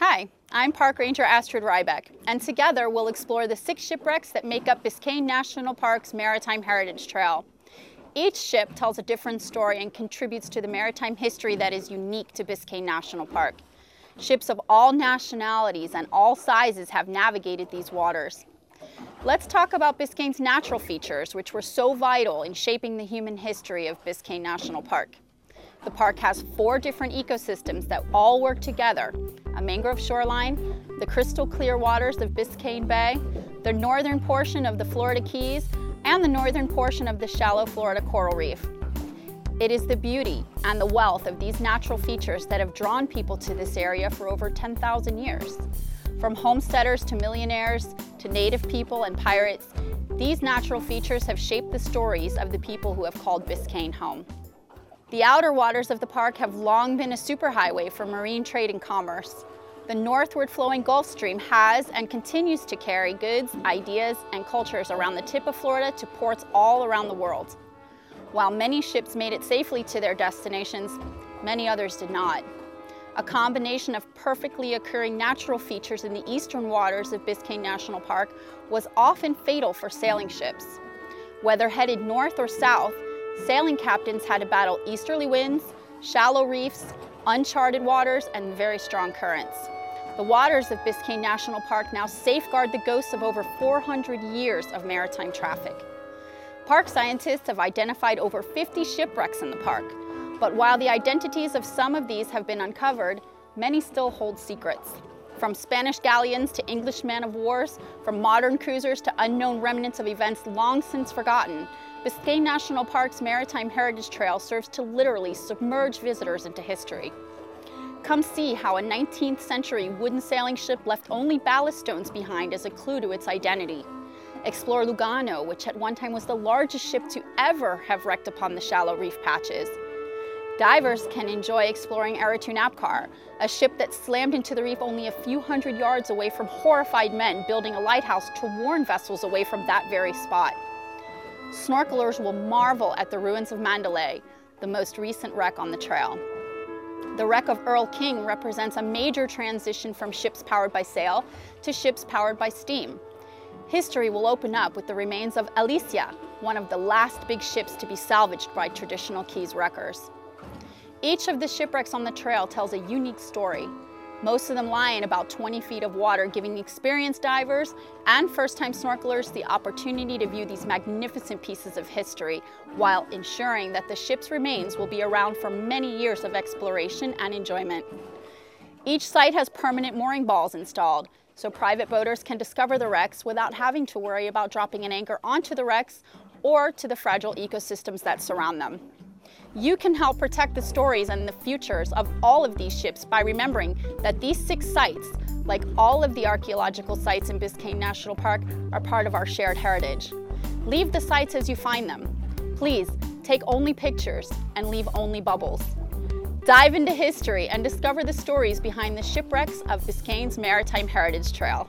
Hi, I'm Park Ranger Astrid Rybeck, and together we'll explore the six shipwrecks that make up Biscayne National Park's Maritime Heritage Trail. Each ship tells a different story and contributes to the maritime history that is unique to Biscayne National Park. Ships of all nationalities and all sizes have navigated these waters. Let's talk about Biscayne's natural features, which were so vital in shaping the human history of Biscayne National Park. The park has four different ecosystems that all work together a mangrove shoreline, the crystal clear waters of Biscayne Bay, the northern portion of the Florida Keys, and the northern portion of the shallow Florida coral reef. It is the beauty and the wealth of these natural features that have drawn people to this area for over 10,000 years. From homesteaders to millionaires to native people and pirates, these natural features have shaped the stories of the people who have called Biscayne home. The outer waters of the park have long been a superhighway for marine trade and commerce. The northward flowing Gulf Stream has and continues to carry goods, ideas, and cultures around the tip of Florida to ports all around the world. While many ships made it safely to their destinations, many others did not. A combination of perfectly occurring natural features in the eastern waters of Biscayne National Park was often fatal for sailing ships. Whether headed north or south, sailing captains had to battle easterly winds, shallow reefs, uncharted waters, and very strong currents. The waters of Biscayne National Park now safeguard the ghosts of over 400 years of maritime traffic. Park scientists have identified over 50 shipwrecks in the park, but while the identities of some of these have been uncovered, many still hold secrets. From Spanish galleons to English man of wars, from modern cruisers to unknown remnants of events long since forgotten, Biscayne National Park's Maritime Heritage Trail serves to literally submerge visitors into history. Come see how a 19th century wooden sailing ship left only ballast stones behind as a clue to its identity. Explore Lugano, which at one time was the largest ship to ever have wrecked upon the shallow reef patches. Divers can enjoy exploring Arratoon Apcar, a ship that slammed into the reef only a few hundred yards away from horrified men building a lighthouse to warn vessels away from that very spot. Snorkelers will marvel at the ruins of Mandalay, the most recent wreck on the trail. The wreck of Erl King represents a major transition from ships powered by sail to ships powered by steam. History will open up with the remains of Alicia, one of the last big ships to be salvaged by traditional Keys wreckers. Each of the shipwrecks on the trail tells a unique story, most of them lie in about 20 feet of water, giving experienced divers and first-time snorkelers the opportunity to view these magnificent pieces of history while ensuring that the ship's remains will be around for many years of exploration and enjoyment. Each site has permanent mooring balls installed, so private boaters can discover the wrecks without having to worry about dropping an anchor onto the wrecks or to the fragile ecosystems that surround them. You can help protect the stories and the futures of all of these ships by remembering that these six sites, like all of the archaeological sites in Biscayne National Park, are part of our shared heritage. Leave the sites as you find them. Please, take only pictures and leave only bubbles. Dive into history and discover the stories behind the shipwrecks of Biscayne's Maritime Heritage Trail.